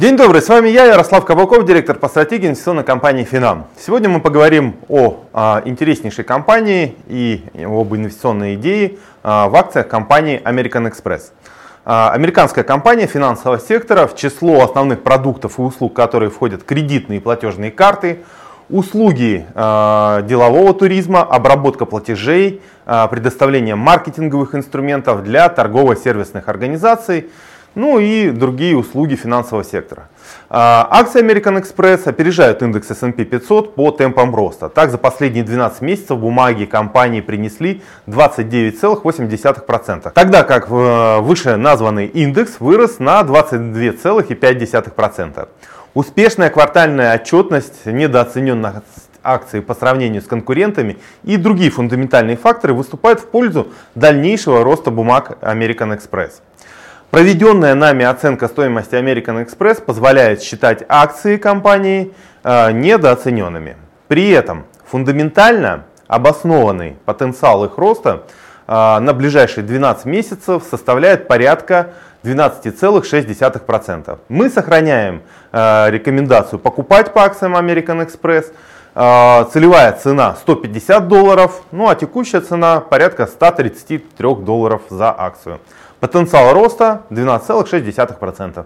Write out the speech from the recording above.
День добрый, с вами я, Ярослав Кабаков, директор по стратегии инвестиционной компании Финам. Сегодня мы поговорим о а, интереснейшей компании и об инвестиционной идее а, в акциях компании American Express. А, американская компания финансового сектора, в число основных продуктов и услуг, которые входят кредитные и платежные карты, услуги э, делового туризма, обработка платежей, э, предоставление маркетинговых инструментов для торгово-сервисных организаций, ну и другие услуги финансового сектора. Э, акции American Express опережают индекс S&P 500 по темпам роста. Так, за последние 12 месяцев бумаги компании принесли 29,8%, тогда как выше названный индекс вырос на 22,5%. Успешная квартальная отчетность, недооцененных акций по сравнению с конкурентами и другие фундаментальные факторы выступают в пользу дальнейшего роста бумаг American Express. Проведенная нами оценка стоимости American Express позволяет считать акции компании э, недооцененными. При этом фундаментально обоснованный потенциал их роста э, на ближайшие 12 месяцев составляет порядка 12,6%. Мы сохраняем э, рекомендацию покупать по акциям American Express. Э, целевая цена 150 долларов, ну а текущая цена порядка 133 долларов за акцию. Потенциал роста 12,6%.